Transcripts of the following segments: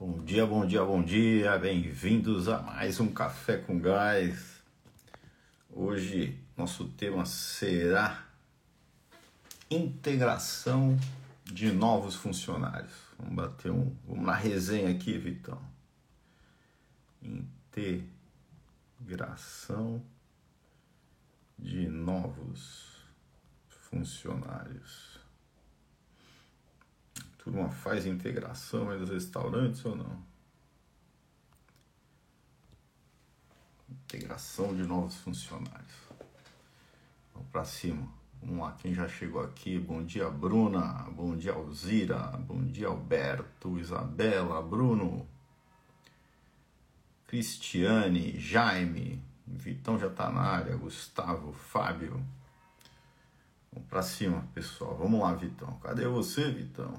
Bom dia, bom dia, bom dia. Bem-vindos a mais um Café com Gás. Hoje nosso tema será integração de novos funcionários. Vamos bater um, vamos na resenha aqui, Vitão. Integração de novos funcionários turma faz integração aí dos restaurantes ou não? Integração de novos funcionários. Vamos para cima. Vamos lá, quem já chegou aqui? Bom dia, Bruna. Bom dia, Alzira. Bom dia, Alberto, Isabela, Bruno, Cristiane, Jaime, Vitão já tá na área, Gustavo, Fábio. Vamos pra cima, pessoal. Vamos lá, Vitão. Cadê você, Vitão?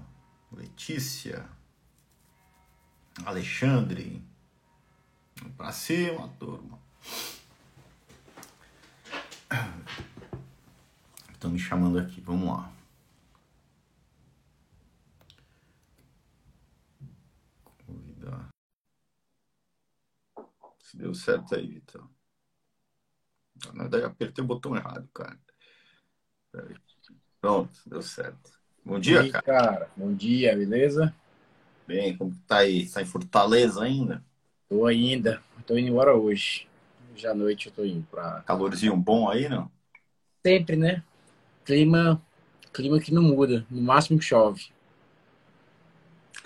Letícia, Alexandre. Pra cima, turma. Estão me chamando aqui, vamos lá. Convidar. Se deu certo aí, Vitor. Na verdade, apertei o botão errado, cara. Pronto, deu certo. Bom dia, dia cara. cara. Bom dia, beleza? Bem, como tá aí? Tá em Fortaleza ainda? Tô ainda. Tô indo embora hoje. Hoje à noite eu tô indo pra. Calorzinho bom aí, não? Sempre, né? Clima, clima que não muda. No máximo que chove.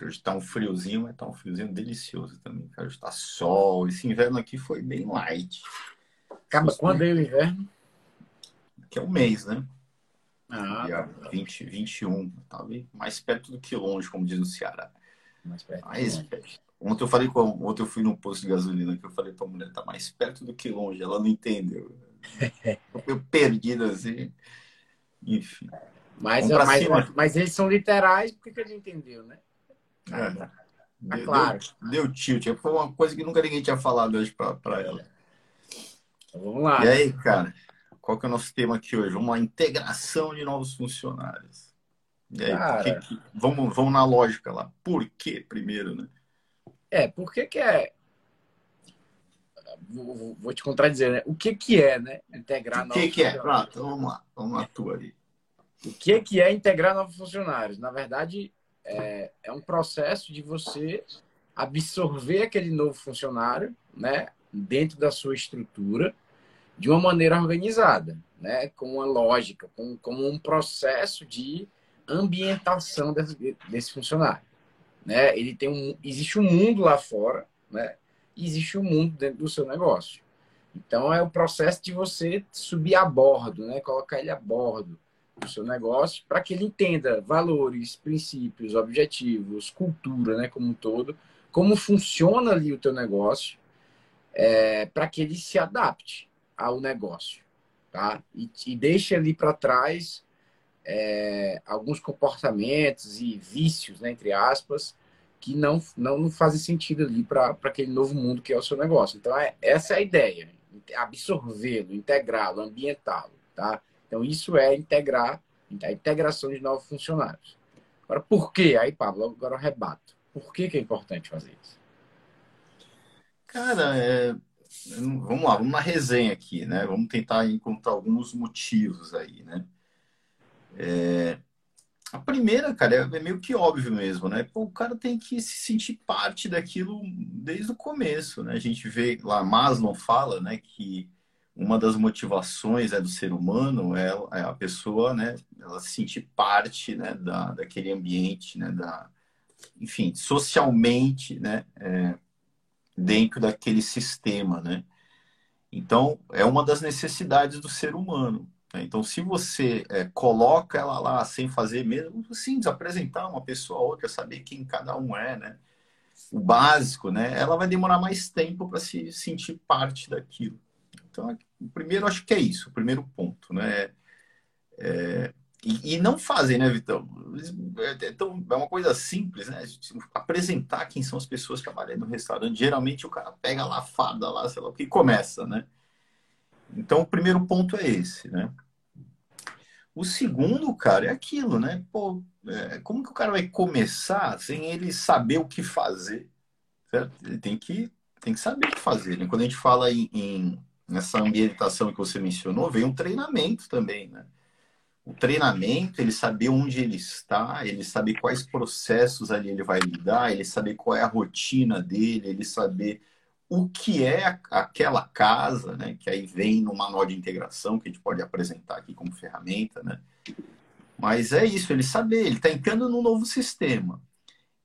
Hoje tá um friozinho, mas tá um friozinho delicioso também. Hoje tá sol. Esse inverno aqui foi bem light. Acaba quando é o inverno? Que é o mês, né? Ah, dia 20, 21. Estava mais perto do que longe, como diz o Ceará. Mais perto. Mais perto. Ontem eu falei com ontem eu fui num posto de gasolina que eu falei para a mulher, tá mais perto do que longe. Ela não entendeu. eu perdido assim. Enfim. Mas, mas, mas, eles são literais, por que, a gente entendeu, né? É, tá deu, claro. Deu, deu tilt. Foi uma coisa que nunca ninguém tinha falado hoje para ela. Então, vamos lá. E aí, cara? Qual que é o nosso tema aqui hoje? Uma integração de novos funcionários. E aí, Cara... que, vamos, vamos na lógica lá. Por que primeiro, né? É, por que que é... Vou, vou te contradizer, né? O que que é, né? Integrar o que que é? Pronto, vamos lá. Vamos lá, tu ali. O que que é integrar novos funcionários? Na verdade, é, é um processo de você absorver aquele novo funcionário, né? Dentro da sua estrutura de uma maneira organizada, né? com uma lógica, com, como um processo de ambientação desse, desse funcionário. Né? Ele tem um, existe um mundo lá fora, né? Existe um mundo dentro do seu negócio. Então é o processo de você subir a bordo, né? Colocar ele a bordo do seu negócio para que ele entenda valores, princípios, objetivos, cultura, né? Como um todo, como funciona ali o teu negócio, é, para que ele se adapte ao negócio, tá? E, e deixa ali para trás é, alguns comportamentos e vícios, né, entre aspas, que não, não, fazem sentido ali para aquele novo mundo que é o seu negócio. Então, é, essa é a ideia: absorvê-lo, integrá-lo, ambientá-lo, tá? Então, isso é integrar, a integração de novos funcionários. Agora, por quê? Aí, Pablo, agora eu rebato. Por que, que é importante fazer isso? Cara, é, Vamos lá, vamos na resenha aqui, né? Vamos tentar encontrar alguns motivos aí, né? É... A primeira, cara, é meio que óbvio mesmo, né? Pô, o cara tem que se sentir parte daquilo desde o começo, né? A gente vê lá, Maslow fala, né, que uma das motivações é do ser humano é, é a pessoa, né, ela se sentir parte, né, da, daquele ambiente, né, da, enfim, socialmente, né, é, dentro daquele sistema, né? Então, é uma das necessidades do ser humano. Né? Então, se você é, coloca ela lá sem fazer mesmo, sim, apresentar uma pessoa a outra, saber quem cada um é, né? O básico, né? Ela vai demorar mais tempo para se sentir parte daquilo. Então, o primeiro, acho que é isso, o primeiro ponto, né? É, e, e, não fazem, né, Vitão? É, então, é uma coisa simples, né? Apresentar quem são as pessoas que trabalham no restaurante. Geralmente o cara pega lá a farda lá, sei lá o que, e começa, né? Então, o primeiro ponto é esse, né? O segundo, cara, é aquilo, né? Pô, é, como que o cara vai começar sem ele saber o que fazer, certo? Ele tem que, tem que saber o que fazer. Né? Quando a gente fala em, em nessa ambientação que você mencionou, vem um treinamento também, né? O treinamento, ele saber onde ele está, ele saber quais processos ali ele vai lidar, ele saber qual é a rotina dele, ele saber o que é aquela casa, né? Que aí vem no manual de integração que a gente pode apresentar aqui como ferramenta, né? Mas é isso, ele saber, ele está entrando num novo sistema.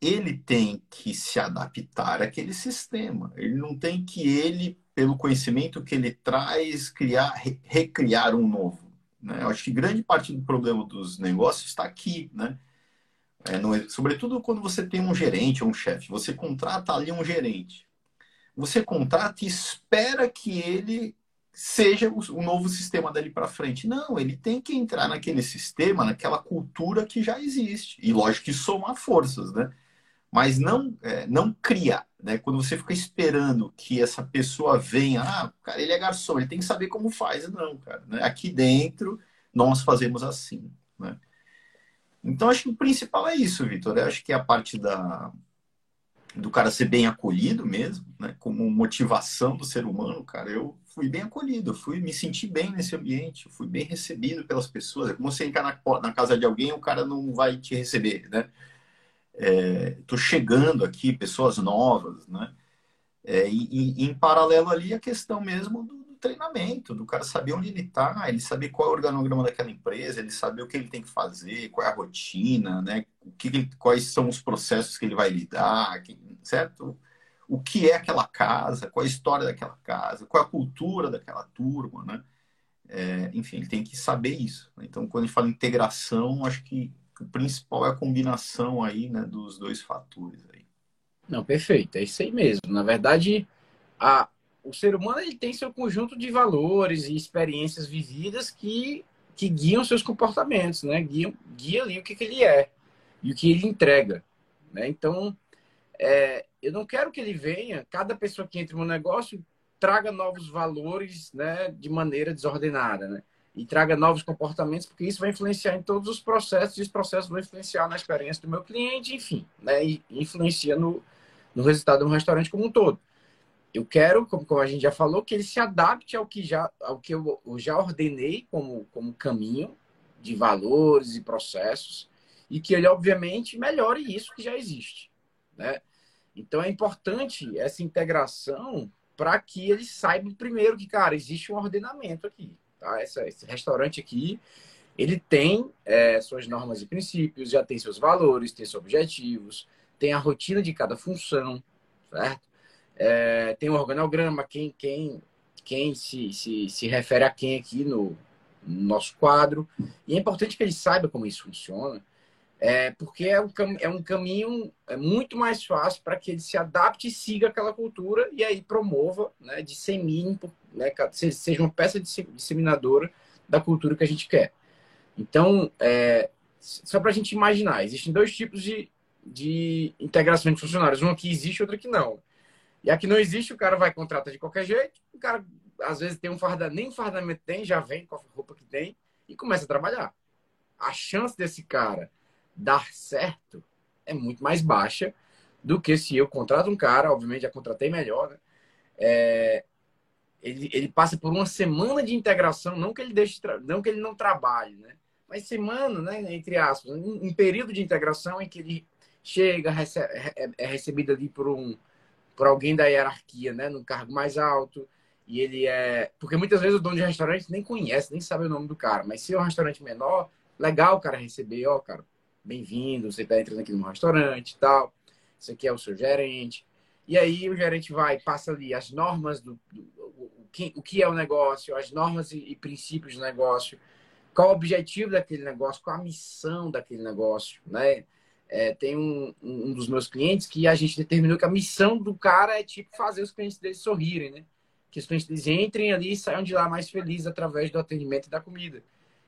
Ele tem que se adaptar àquele sistema. Ele não tem que ele, pelo conhecimento que ele traz, criar, recriar um novo. Né? Eu acho que grande parte do problema dos negócios está aqui, né? É, no, sobretudo quando você tem um gerente ou um chefe, você contrata ali um gerente. Você contrata e espera que ele seja o, o novo sistema dali para frente. Não, ele tem que entrar naquele sistema, naquela cultura que já existe. E lógico que somar forças, né? Mas não, é, não criar, né? Quando você fica esperando que essa pessoa venha, ah, cara, ele é garçom, ele tem que saber como faz. Não, cara, né? aqui dentro nós fazemos assim, né? Então, acho que o principal é isso, Vitor. Acho que é a parte da, do cara ser bem acolhido mesmo, né? Como motivação do ser humano, cara, eu fui bem acolhido, fui me senti bem nesse ambiente, fui bem recebido pelas pessoas. É como você entrar na, na casa de alguém, o cara não vai te receber, né? Estou é, chegando aqui, pessoas novas, né? É, e, e, em paralelo ali a questão mesmo do, do, treinamento, do cara saber onde ele está, ele saber qual é o organograma daquela empresa, ele saber o que ele tem que fazer, qual é a rotina, né? O que, quais são os processos que ele vai lidar, certo? o que é aquela casa, qual é a história daquela casa, qual é a cultura daquela turma, né? É, enfim, ele tem que saber isso. Então, quando a gente fala integração, acho que principal é a combinação aí, né, dos dois fatores aí. Não, perfeito, é isso aí mesmo. Na verdade, a, o ser humano ele tem seu conjunto de valores e experiências vividas que, que guiam seus comportamentos, né? Guiam, guia ali o que, que ele é e o que ele entrega. Né? Então, é, eu não quero que ele venha, cada pessoa que entre no negócio traga novos valores né, de maneira desordenada, né? E traga novos comportamentos, porque isso vai influenciar em todos os processos, e os processos vão influenciar na experiência do meu cliente, enfim, né? E influencia no, no resultado do restaurante como um todo. Eu quero, como, como a gente já falou, que ele se adapte ao que, já, ao que eu, eu já ordenei como, como caminho de valores e processos, e que ele, obviamente, melhore isso que já existe. Né? Então é importante essa integração para que eles saibam primeiro que, cara, existe um ordenamento aqui. Tá? Esse restaurante aqui, ele tem é, suas normas e princípios, já tem seus valores, tem seus objetivos, tem a rotina de cada função, certo? É, tem um organograma, quem, quem, quem se, se, se refere a quem aqui no, no nosso quadro. E é importante que ele saiba como isso funciona, é, porque é um, é um caminho é muito mais fácil para que ele se adapte e siga aquela cultura e aí promova, né, dissemine, né, seja uma peça disseminadora da cultura que a gente quer. Então, é, só para a gente imaginar, existem dois tipos de, de integração de funcionários, uma que existe outra que não. E a que não existe, o cara vai contratar de qualquer jeito, o cara às vezes tem um fardamento, nem fardamento tem, já vem com a roupa que tem e começa a trabalhar. A chance desse cara dar certo é muito mais baixa do que se eu contrato um cara, obviamente já contratei melhor, né? É, ele, ele passa por uma semana de integração, não que ele deixe, não que ele não trabalhe, né? Mas semana, né, entre aspas, um, um período de integração em que ele chega, recebe, é, é recebido ali por um por alguém da hierarquia, né, no cargo mais alto, e ele é, porque muitas vezes o dono de restaurante nem conhece, nem sabe o nome do cara, mas se é um restaurante menor, legal o cara receber, ó, cara, bem-vindo, você está entrando aqui no restaurante e tal, isso aqui é o seu gerente. E aí o gerente vai, passa ali as normas do, do o, que, o que é o negócio, as normas e, e princípios do negócio, qual o objetivo daquele negócio, qual a missão daquele negócio, né? É, tem um, um dos meus clientes que a gente determinou que a missão do cara é tipo fazer os clientes deles sorrirem, né? Que os clientes deles entrem ali e saiam de lá mais felizes através do atendimento e da comida.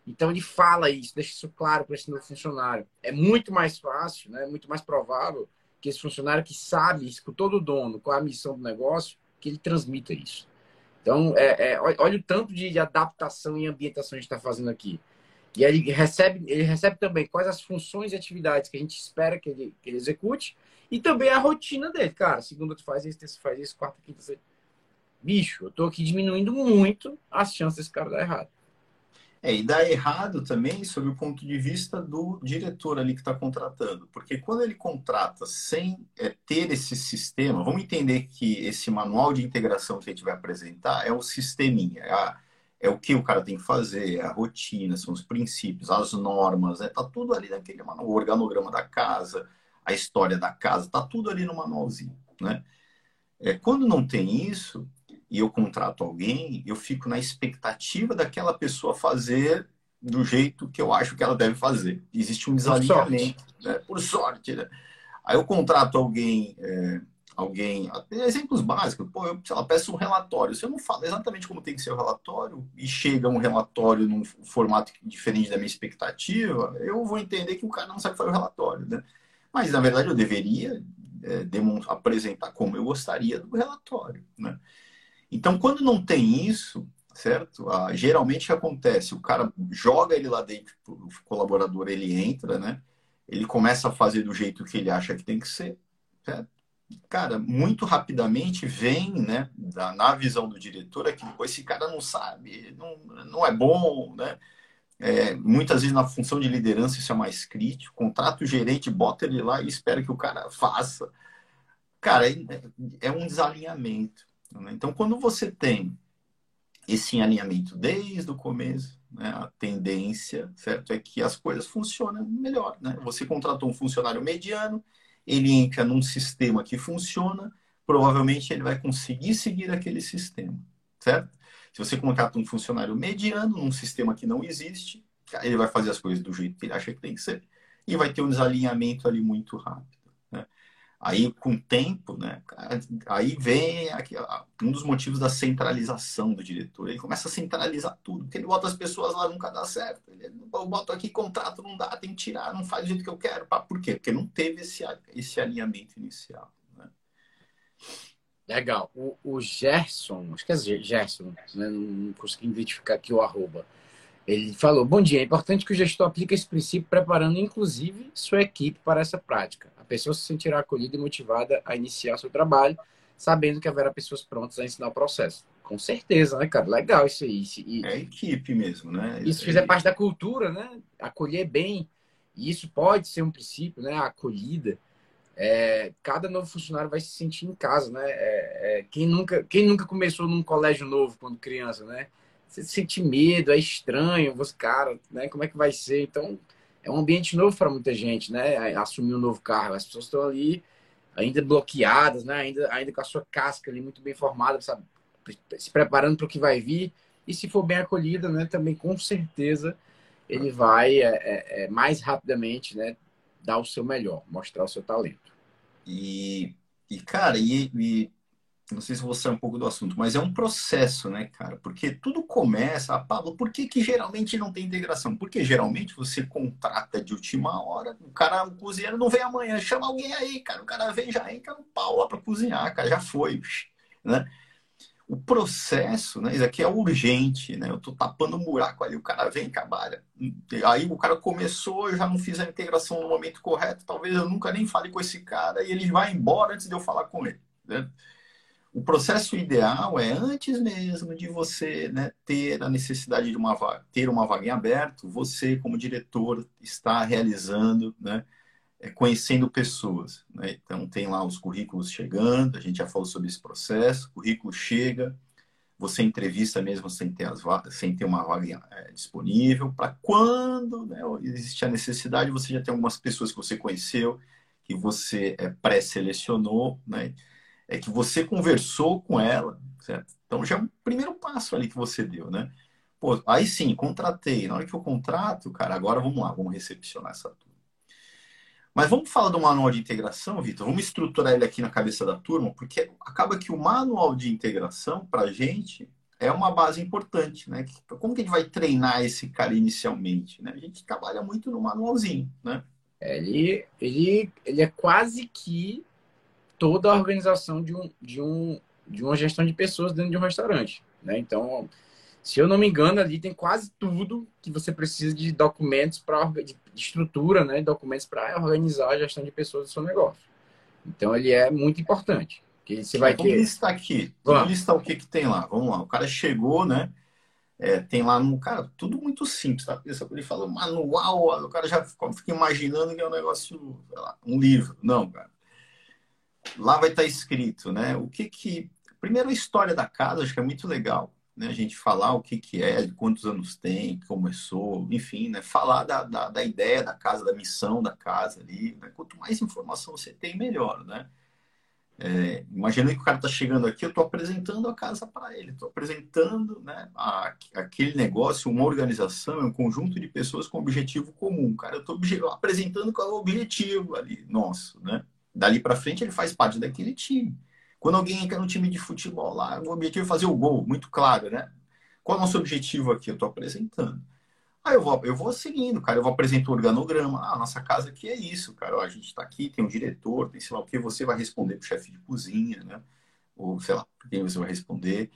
Então ele fala isso, deixa isso claro para esse novo funcionário. É muito mais fácil, né? muito mais provável que esse funcionário que sabe, escutou do dono qual é a missão do negócio, que ele transmita isso. Então, é, é, olha o tanto de adaptação e ambientação que a gente está fazendo aqui. E ele recebe, ele recebe também quais as funções e atividades que a gente espera que ele, que ele execute E também a rotina dele. Cara, segunda tu faz isso, terça faz isso, quarta, quinta, sexta. Bicho, eu tô aqui diminuindo muito as chances desse cara dar errado. É, e dá errado também sob o ponto de vista do diretor ali que está contratando. Porque quando ele contrata sem é, ter esse sistema, vamos entender que esse manual de integração que a gente vai apresentar é o sisteminha, é, a, é o que o cara tem que fazer, é a rotina, são os princípios, as normas, é, tá tudo ali naquele manual, o organograma da casa, a história da casa, tá tudo ali no manualzinho, né? É, quando não tem isso, e eu contrato alguém, eu fico na expectativa daquela pessoa fazer do jeito que eu acho que ela deve fazer. Existe um desalinhamento, por sorte, né? Por sorte né? Aí eu contrato alguém, é, alguém, exemplos básicos, pô, eu lá, peço um relatório. Se eu não falo exatamente como tem que ser o relatório e chega um relatório num formato diferente da minha expectativa, eu vou entender que o cara não sabe fazer o relatório, né? Mas na verdade eu deveria é, apresentar como eu gostaria do relatório, né? Então, quando não tem isso, certo? Ah, geralmente acontece? O cara joga ele lá dentro, o colaborador ele entra, né? Ele começa a fazer do jeito que ele acha que tem que ser, certo? Cara, muito rapidamente vem, né, da, na visão do diretor, é que esse cara não sabe, não, não é bom, né? É, muitas vezes na função de liderança isso é mais crítico. Contrata o gerente, bota ele lá e espera que o cara faça. Cara, é, é um desalinhamento. Né? Então, quando você tem esse alinhamento desde o começo, né, a tendência, certo, é que as coisas funcionam melhor. Né? Você contratou um funcionário mediano, ele entra num sistema que funciona, provavelmente ele vai conseguir seguir aquele sistema, certo? Se você contrata um funcionário mediano num sistema que não existe, ele vai fazer as coisas do jeito que ele acha que tem que ser e vai ter um desalinhamento ali muito rápido. Aí, com o tempo, né, aí vem aqui, um dos motivos da centralização do diretor. Ele começa a centralizar tudo, porque ele bota as pessoas lá, nunca dá certo. Ele, eu boto aqui contrato, não dá, tem que tirar, não faz do jeito que eu quero. Por quê? Porque não teve esse, esse alinhamento inicial. Né? Legal. O, o Gerson, acho que é Gerson, né? não consegui identificar aqui o arroba. Ele falou: Bom dia, é importante que o gestor aplique esse princípio, preparando inclusive sua equipe para essa prática. A pessoa se sentirá acolhida e motivada a iniciar seu trabalho, sabendo que haverá pessoas prontas a ensinar o processo. Com certeza, né, cara? Legal isso aí. E, é equipe mesmo, né? Isso fizer parte da cultura, né? Acolher bem. E isso pode ser um princípio, né? A acolhida. É, cada novo funcionário vai se sentir em casa, né? É, é, quem, nunca, quem nunca começou num colégio novo quando criança, né? Você sente medo, é estranho, você, cara, né? Como é que vai ser? Então, é um ambiente novo para muita gente, né? Assumir um novo carro. As pessoas estão ali ainda bloqueadas, né? Ainda, ainda com a sua casca ali muito bem formada, sabe? Se preparando para o que vai vir. E se for bem acolhida, né? Também com certeza ele vai é, é, é, mais rapidamente, né? Dar o seu melhor, mostrar o seu talento. E, e cara, e, e não sei se você é um pouco do assunto, mas é um processo, né, cara? Porque tudo começa, ah, Pablo, por que, que geralmente não tem integração? Porque geralmente você contrata de última hora, o cara, o cozinheiro não vem amanhã, chama alguém aí, cara, o cara vem já entra no pau lá para cozinhar, cara, já foi, né? O processo, né, isso aqui é urgente, né? Eu tô tapando um buraco ali, o cara vem, trabalha. Aí o cara começou, eu já não fiz a integração no momento correto, talvez eu nunca nem fale com esse cara e ele vai embora antes de eu falar com ele, né? O processo ideal é antes mesmo de você né, ter a necessidade de uma vaga, ter uma vaga em aberto, você como diretor está realizando, né, é, conhecendo pessoas. Né? Então tem lá os currículos chegando, a gente já falou sobre esse processo, o currículo chega, você entrevista mesmo sem ter, as sem ter uma vaga é, disponível, para quando né, existe a necessidade, você já tem algumas pessoas que você conheceu, que você é, pré-selecionou, né? É que você conversou com ela, certo? Então já é um primeiro passo ali que você deu, né? Pô, aí sim, contratei. Na hora que eu contrato, cara, agora vamos lá, vamos recepcionar essa turma. Mas vamos falar do manual de integração, Vitor? Vamos estruturar ele aqui na cabeça da turma, porque acaba que o manual de integração, para gente, é uma base importante, né? Como que a gente vai treinar esse cara inicialmente? Né? A gente trabalha muito no manualzinho, né? Ele, ele, ele é quase que toda a organização de, um, de, um, de uma gestão de pessoas dentro de um restaurante. Né? Então, se eu não me engano, ali tem quase tudo que você precisa de documentos para de estrutura, né? documentos para organizar a gestão de pessoas do seu negócio. Então ele é muito importante. Que você vai Vamos ter... listar aqui. Vamos listar o que, que tem lá. Vamos lá. O cara chegou, né? É, tem lá no. Cara, tudo muito simples, tá? Ele falou manual, o cara já fica imaginando que é um negócio, lá, um livro. Não, cara. Lá vai estar tá escrito, né? O que que. Primeiro, a história da casa, acho que é muito legal, né? A gente falar o que que é, quantos anos tem, começou, enfim, né? Falar da, da, da ideia da casa, da missão da casa ali. Né? Quanto mais informação você tem, melhor, né? É, imaginando que o cara está chegando aqui, eu estou apresentando a casa para ele, estou apresentando né, a, aquele negócio, uma organização, um conjunto de pessoas com objetivo comum. Cara, eu estou apresentando qual é o objetivo ali nosso, né? Dali para frente ele faz parte daquele time. Quando alguém entra no time de futebol lá, o objetivo é fazer o gol, muito claro, né? Qual é o nosso objetivo aqui? Eu estou apresentando. Aí eu vou, eu vou seguindo, cara. Eu vou apresentar o organograma. Ah, nossa casa aqui é isso, cara. Ó, a gente está aqui, tem um diretor, tem sei lá o que. Você vai responder para o chefe de cozinha, né? Ou sei lá, quem você vai responder.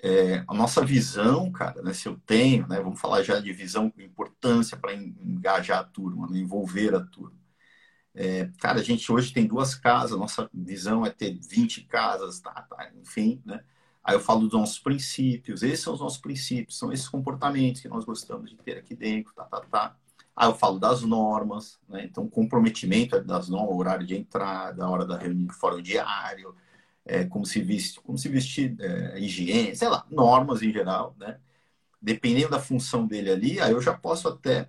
É, a nossa visão, cara, né? Se eu tenho, né? Vamos falar já de visão, importância para engajar a turma, né, envolver a turma. É, cara, a gente hoje tem duas casas. Nossa visão é ter 20 casas, tá, tá enfim, né? Aí eu falo dos nossos princípios, esses são os nossos princípios, são esses comportamentos que nós gostamos de ter aqui dentro, tá, tá, tá. Aí eu falo das normas, né? Então, comprometimento é das normas, horário de entrada, a hora da reunião, fórum diário, é, como se vestir, como se vestir, é, higiene, sei lá, normas em geral, né? Dependendo da função dele ali, aí eu já posso até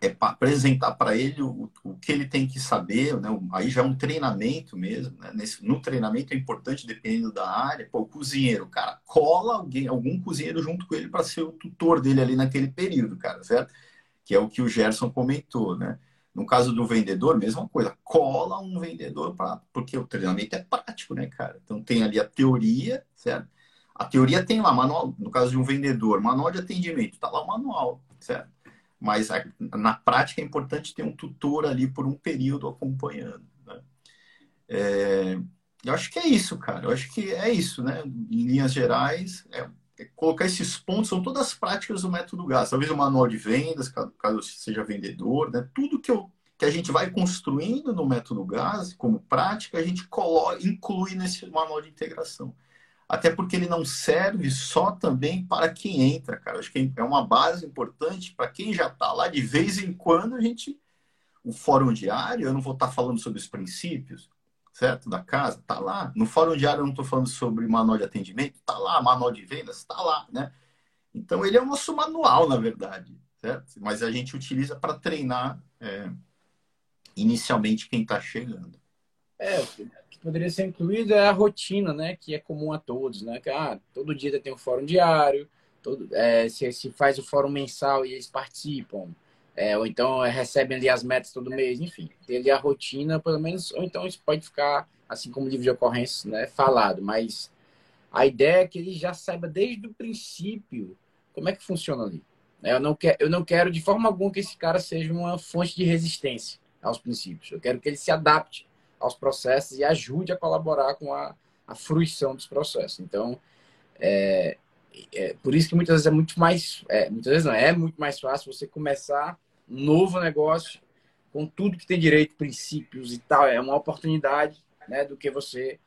é para apresentar para ele o, o, que ele tem que saber, né? aí já é um treinamento mesmo. Né? Nesse, no treinamento é importante, dependendo da área, pô, o cozinheiro, cara, cola alguém, algum cozinheiro junto com ele para ser o tutor dele ali naquele período, cara, certo? Que é o que o Gerson comentou, né? No caso do vendedor, mesma coisa, cola um vendedor para porque o treinamento é prático, né, cara? Então tem ali a teoria, certo? A teoria tem lá, manual, no caso de um vendedor, manual de atendimento, tá lá o manual, certo? Mas na prática é importante ter um tutor ali por um período acompanhando. Né? É, eu acho que é isso, cara. Eu acho que é isso, né? Em linhas gerais, é, é colocar esses pontos, são todas as práticas do método GAS. Talvez o manual de vendas, caso, caso seja vendedor, né? Tudo que, eu, que a gente vai construindo no método GAS como prática, a gente coloca, inclui nesse manual de integração. Até porque ele não serve só também para quem entra, cara. Acho que é uma base importante para quem já está lá. De vez em quando a gente. O fórum diário, eu não vou estar tá falando sobre os princípios, certo? Da casa, está lá. No fórum diário eu não estou falando sobre manual de atendimento, está lá. Manual de vendas, está lá, né? Então ele é o nosso manual, na verdade, certo? Mas a gente utiliza para treinar é, inicialmente quem está chegando. É, poderia ser incluída é a rotina, né? Que é comum a todos, né? Que, ah, todo dia tem um fórum diário, todo, é, se, se faz o fórum mensal e eles participam, é, ou então é, recebem ali as metas todo mês, enfim, tem ali a rotina, pelo menos, ou então isso pode ficar, assim como livro de ocorrências, né, falado, mas a ideia é que ele já saiba desde o princípio como é que funciona ali. Eu não, quero, eu não quero de forma alguma que esse cara seja uma fonte de resistência aos princípios. Eu quero que ele se adapte aos processos e ajude a colaborar com a, a fruição dos processos. Então, é, é, por isso que muitas vezes é muito mais, é, muitas vezes não, é muito mais fácil você começar um novo negócio com tudo que tem direito, princípios e tal, é uma oportunidade, né, do que você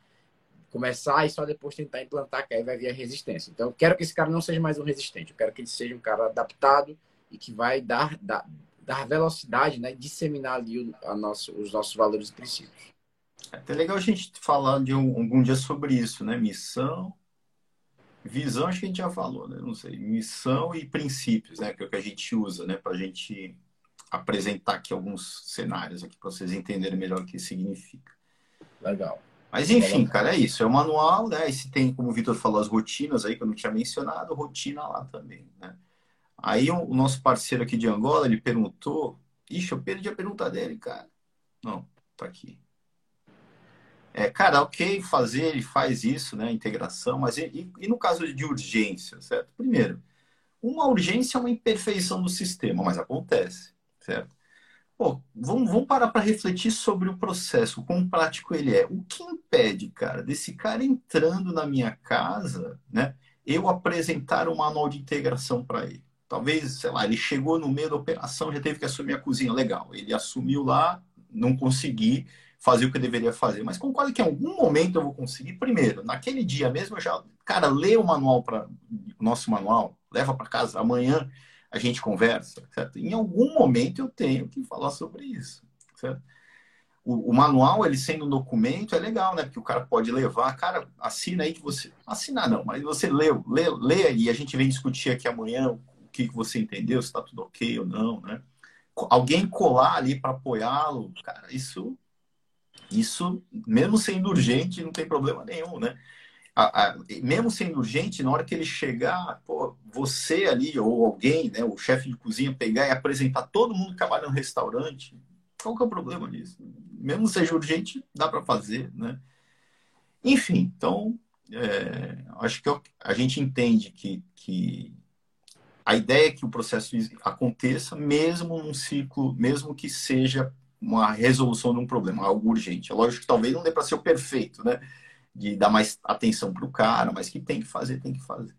começar e só depois tentar implantar, que aí vai vir a resistência. Então, eu quero que esse cara não seja mais um resistente, eu quero que ele seja um cara adaptado e que vai dar, dar, dar velocidade, né, disseminar ali o, nosso, os nossos valores e princípios. É até legal a gente falar de um, algum dia sobre isso, né? Missão, visão, acho que a gente já falou, né? Não sei, missão e princípios, né? Que é o que a gente usa, né? Para a gente apresentar aqui alguns cenários aqui para vocês entenderem melhor o que significa. Legal. Mas enfim, cara, é isso. É o manual, né? E se tem, como o Vitor falou, as rotinas aí que eu não tinha mencionado, rotina lá também, né? Aí o, o nosso parceiro aqui de Angola, ele perguntou. Ixi, eu perdi a pergunta dele, cara. Não, tá aqui. É, cara, ok fazer, ele faz isso, né? Integração, mas e, e, no caso de urgência, certo? Primeiro, uma urgência é uma imperfeição do sistema, mas acontece, certo? Pô, vamos, vamos parar para refletir sobre o processo, quão prático ele é. O que impede, cara, desse cara entrando na minha casa, né? Eu apresentar um manual de integração para ele. Talvez, sei lá, ele chegou no meio da operação, já teve que assumir a cozinha. Legal, ele assumiu lá, não consegui fazer o que eu deveria fazer, mas concordo que em algum momento eu vou conseguir. Primeiro, naquele dia mesmo, eu já, cara, lê o manual para o nosso manual, leva para casa, amanhã a gente conversa, certo? Em algum momento eu tenho que falar sobre isso, certo? O, o, manual, ele sendo um documento, é legal, né? Porque o cara pode levar, cara, assina aí que você. Assinar não, mas você leu, lê, lê aí, a gente vem discutir aqui amanhã o que, que você entendeu, se está tudo ok ou não, né? Alguém colar ali para apoiá-lo, cara, isso isso, mesmo sendo urgente, não tem problema nenhum, né? A, a, mesmo sendo urgente, na hora que ele chegar, pô, você ali ou alguém, né, o chefe de cozinha, pegar e apresentar todo mundo que trabalha no restaurante, qual que é o problema nisso? Mesmo seja urgente, dá para fazer, né? Enfim, então, é, acho que a gente entende que, que a ideia é que o processo aconteça mesmo num ciclo, mesmo que seja uma resolução de um problema, algo urgente. É lógico que talvez não dê para ser o perfeito, né? De dar mais atenção para o cara, mas que tem que fazer, tem que fazer.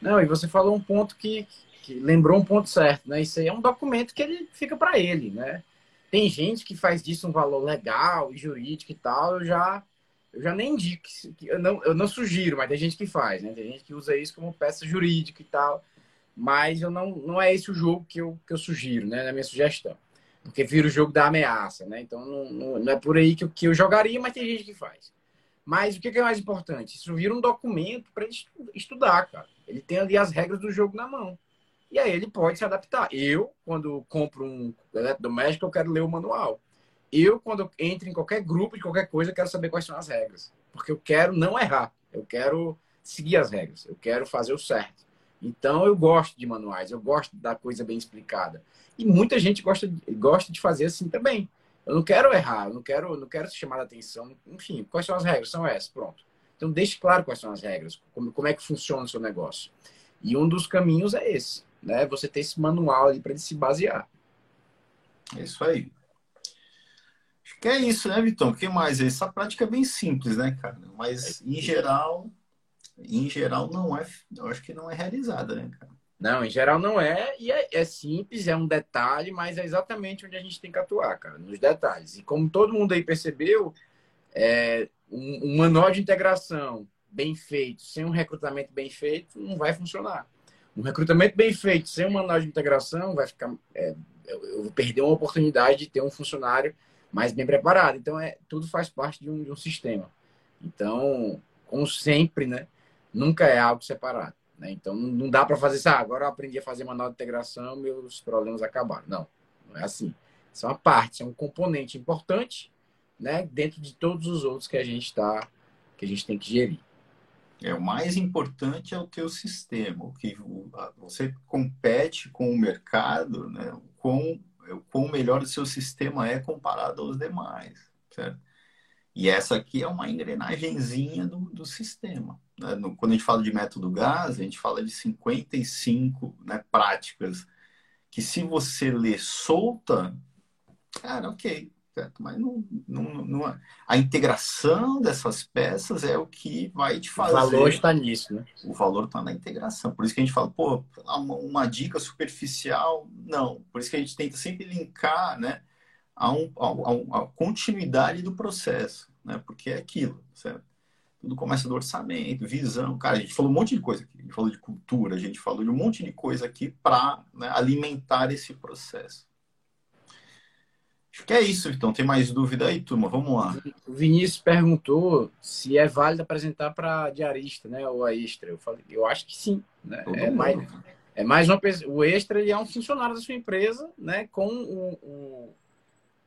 Não, e você falou um ponto que, que lembrou um ponto certo, né? Isso aí é um documento que ele fica para ele, né? Tem gente que faz disso um valor legal, jurídico e tal, eu já eu já nem indico, eu não, eu não sugiro, mas tem gente que faz, né? Tem gente que usa isso como peça jurídica e tal, mas eu não, não é esse o jogo que eu, que eu sugiro, né? Na minha sugestão. Porque vira o jogo da ameaça, né? Então não, não, não é por aí que eu, que eu jogaria, mas tem gente que faz. Mas o que é mais importante? Isso vira um documento para ele estudar, cara. Ele tem ali as regras do jogo na mão. E aí ele pode se adaptar. Eu, quando compro um eletrodoméstico, eu quero ler o manual. Eu, quando entro em qualquer grupo de qualquer coisa, eu quero saber quais são as regras. Porque eu quero não errar. Eu quero seguir as regras. Eu quero fazer o certo. Então eu gosto de manuais, eu gosto da coisa bem explicada. E muita gente gosta, gosta de fazer assim também. Eu não quero errar, eu não quero, não quero chamar a atenção. Enfim, quais são as regras? São essas, pronto. Então deixe claro quais são as regras, como, como é que funciona o seu negócio. E um dos caminhos é esse, né? Você ter esse manual ali para ele se basear. É isso aí. Acho que é isso, né, Vitão? O que mais? Essa prática é bem simples, né, cara? Mas, em geral, em geral, não é. Eu acho que não é realizada, né, cara? Não, em geral não é, e é, é, simples, é um detalhe, mas é exatamente onde a gente tem que atuar, cara, nos detalhes. E como todo mundo aí percebeu, é, um, um manual de integração bem feito, sem um recrutamento bem feito, não vai funcionar. Um recrutamento bem feito, sem um manual de integração, vai ficar. É, eu vou perder uma oportunidade de ter um funcionário mais bem preparado. Então, é, tudo faz parte de um, de um sistema. Então, como sempre, né? Nunca é algo separado. Né? Então não dá para fazer isso. Ah, agora eu aprendi a fazer manual de integração, meus problemas acabaram. Não, não é assim. Isso é uma parte, é um componente importante, né? Dentro de todos os outros que a gente está, que a gente tem que gerir. É, o mais importante é o teu sistema, o que você compete com o mercado, né? O quão, o quão melhor o seu sistema é comparado aos demais, certo? E essa aqui é uma engrenagemzinha do, do sistema. Né? No, quando a gente fala de método GAS, a gente fala de 55 né, práticas que se você ler solta, cara, ok, certo? Mas não, não, não, a integração dessas peças é o que vai te fazer. O valor está nisso, né? O valor está na integração. Por isso que a gente fala, pô, uma, uma dica superficial, não. Por isso que a gente tenta sempre linkar, né? a, um, a, a, continuidade do processo, né? Porque é aquilo, certo? Tudo começa do orçamento, visão. Cara, a gente falou um monte de coisa aqui. A gente falou de cultura, a gente falou de um monte de coisa aqui para né, alimentar esse processo. Acho que é isso, então. Tem mais dúvida aí, turma? Vamos lá. O Vinícius perguntou se é válido apresentar para diarista, né? Ou a extra. Eu falei, eu acho que sim. Né? é, mais, é mais uma pessoa. O extra ele é um funcionário da sua empresa, né? Com o, o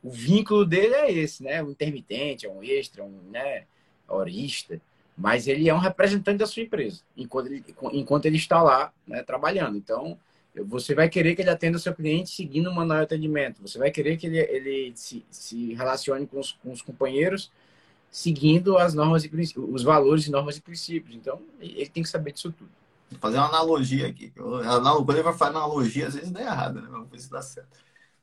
o vínculo dele é esse, né? Um intermitente, é um extra, um né, horista, mas ele é um representante da sua empresa, enquanto ele, enquanto ele está lá né, trabalhando. Então, você vai querer que ele atenda o seu cliente seguindo o manual de atendimento, você vai querer que ele, ele se, se relacione com os, com os companheiros seguindo as normas e os valores e normas e princípios. Então, ele tem que saber disso tudo. Vou fazer uma analogia aqui. Quando ele vai fazer analogia, às vezes dá errado, né? Se dá certo.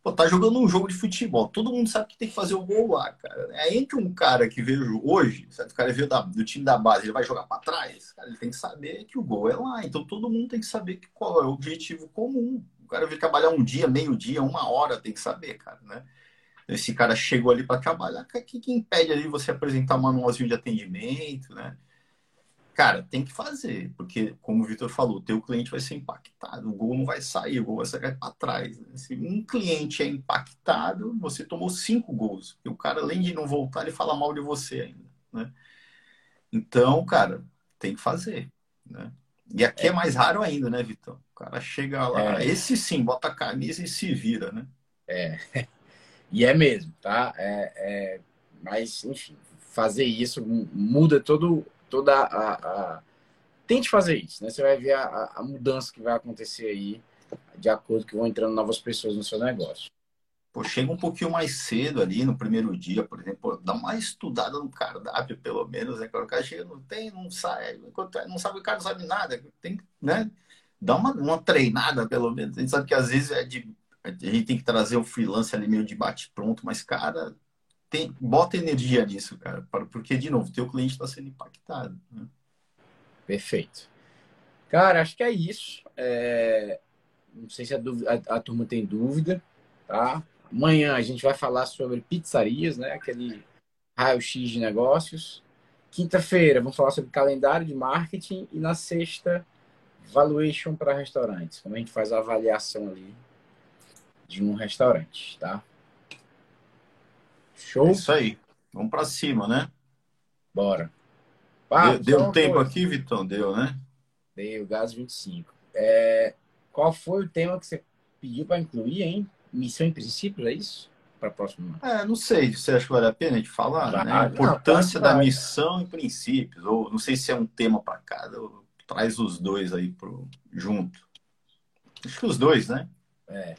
Pô, tá jogando um jogo de futebol. Todo mundo sabe que tem que fazer o gol lá, cara. É entre um cara que veio hoje, certo? o cara veio da, do time da base, ele vai jogar para trás, cara, ele tem que saber que o gol é lá. Então todo mundo tem que saber que qual é o objetivo comum. O cara veio trabalhar um dia, meio dia, uma hora, tem que saber, cara, né? esse cara chegou ali para trabalhar, o que, que impede ali você apresentar um manualzinho de atendimento, né? Cara, tem que fazer, porque, como o Vitor falou, o teu cliente vai ser impactado, o gol não vai sair, o gol vai sair para trás. Né? Se um cliente é impactado, você tomou cinco gols. E o cara, além de não voltar, ele fala mal de você ainda, né? Então, cara, tem que fazer, né? E aqui é, é mais raro ainda, né, Vitão? O cara chega lá, é. esse sim, bota a camisa e se vira, né? É, e é mesmo, tá? É, é... Mas, enfim, fazer isso muda todo, toda a, a... Tente fazer isso, né? Você vai ver a, a mudança que vai acontecer aí, de acordo que vão entrando novas pessoas no seu negócio. Pô, chega um pouquinho mais cedo ali no primeiro dia, por exemplo, dá uma estudada no cardápio, pelo menos, né? O cara chega, não tem, não sai, não sabe, o cara não sabe nada, tem, né? Dá uma, uma treinada, pelo menos. A gente sabe que às vezes é de, a gente tem que trazer o freelance ali meio de bate-pronto, mas, cara, tem, bota energia nisso, cara, porque, de novo, teu cliente está sendo impactado. Né? Perfeito. Cara, acho que é isso. É... Não sei se a, dúvida, a, a turma tem dúvida, tá? Amanhã a gente vai falar sobre pizzarias, né? Aquele raio-x de negócios. Quinta-feira vamos falar sobre calendário de marketing e na sexta valuation para restaurantes, como a gente faz a avaliação ali de um restaurante, tá? Show? É isso aí. Vamos para cima, né? Bora. Ah, deu, deu um tempo coisa. aqui, Vitão? Deu, né? Deu, gás 25. É, qual foi o tema que você pediu para incluir, hein? Missão e princípios, é isso? Para a próxima? É, não sei. Você acha que vale a pena a gente falar? Vai, né? A importância não, da missão e princípios. Ou não sei se é um tema para cada. Ou traz os dois aí pro, junto. Acho que os dois, né? É.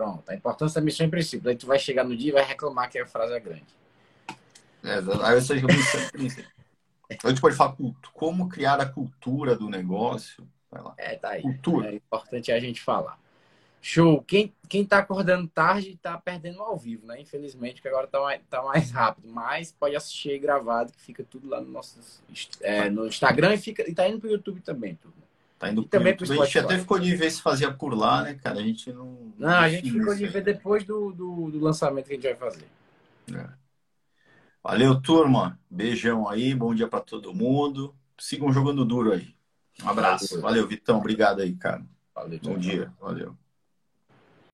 Pronto. A importância da missão e princípios. Aí tu vai chegar no dia e vai reclamar que a frase é grande. É, aí sei que missão e princípios. A gente pode falar como criar a cultura do negócio. É, tá aí. Cultura. É importante a gente falar. Show. Quem, quem tá acordando tarde tá perdendo ao vivo, né? Infelizmente, porque agora tá mais, tá mais rápido. Mas pode assistir gravado, que fica tudo lá no nosso é, no Instagram e, fica, e tá indo pro YouTube também, tudo. Tá indo pro também. Pro a gente até ficou de ver se fazia por lá, né, cara? A gente não. Não, a gente ficou de ver depois do, do, do, lançamento que a gente vai fazer. É. Valeu, turma. Beijão aí, bom dia para todo mundo. Sigam jogando duro aí. Um abraço. Valeu, Vitão. Obrigado aí, cara. Valeu, bom dia. Valeu.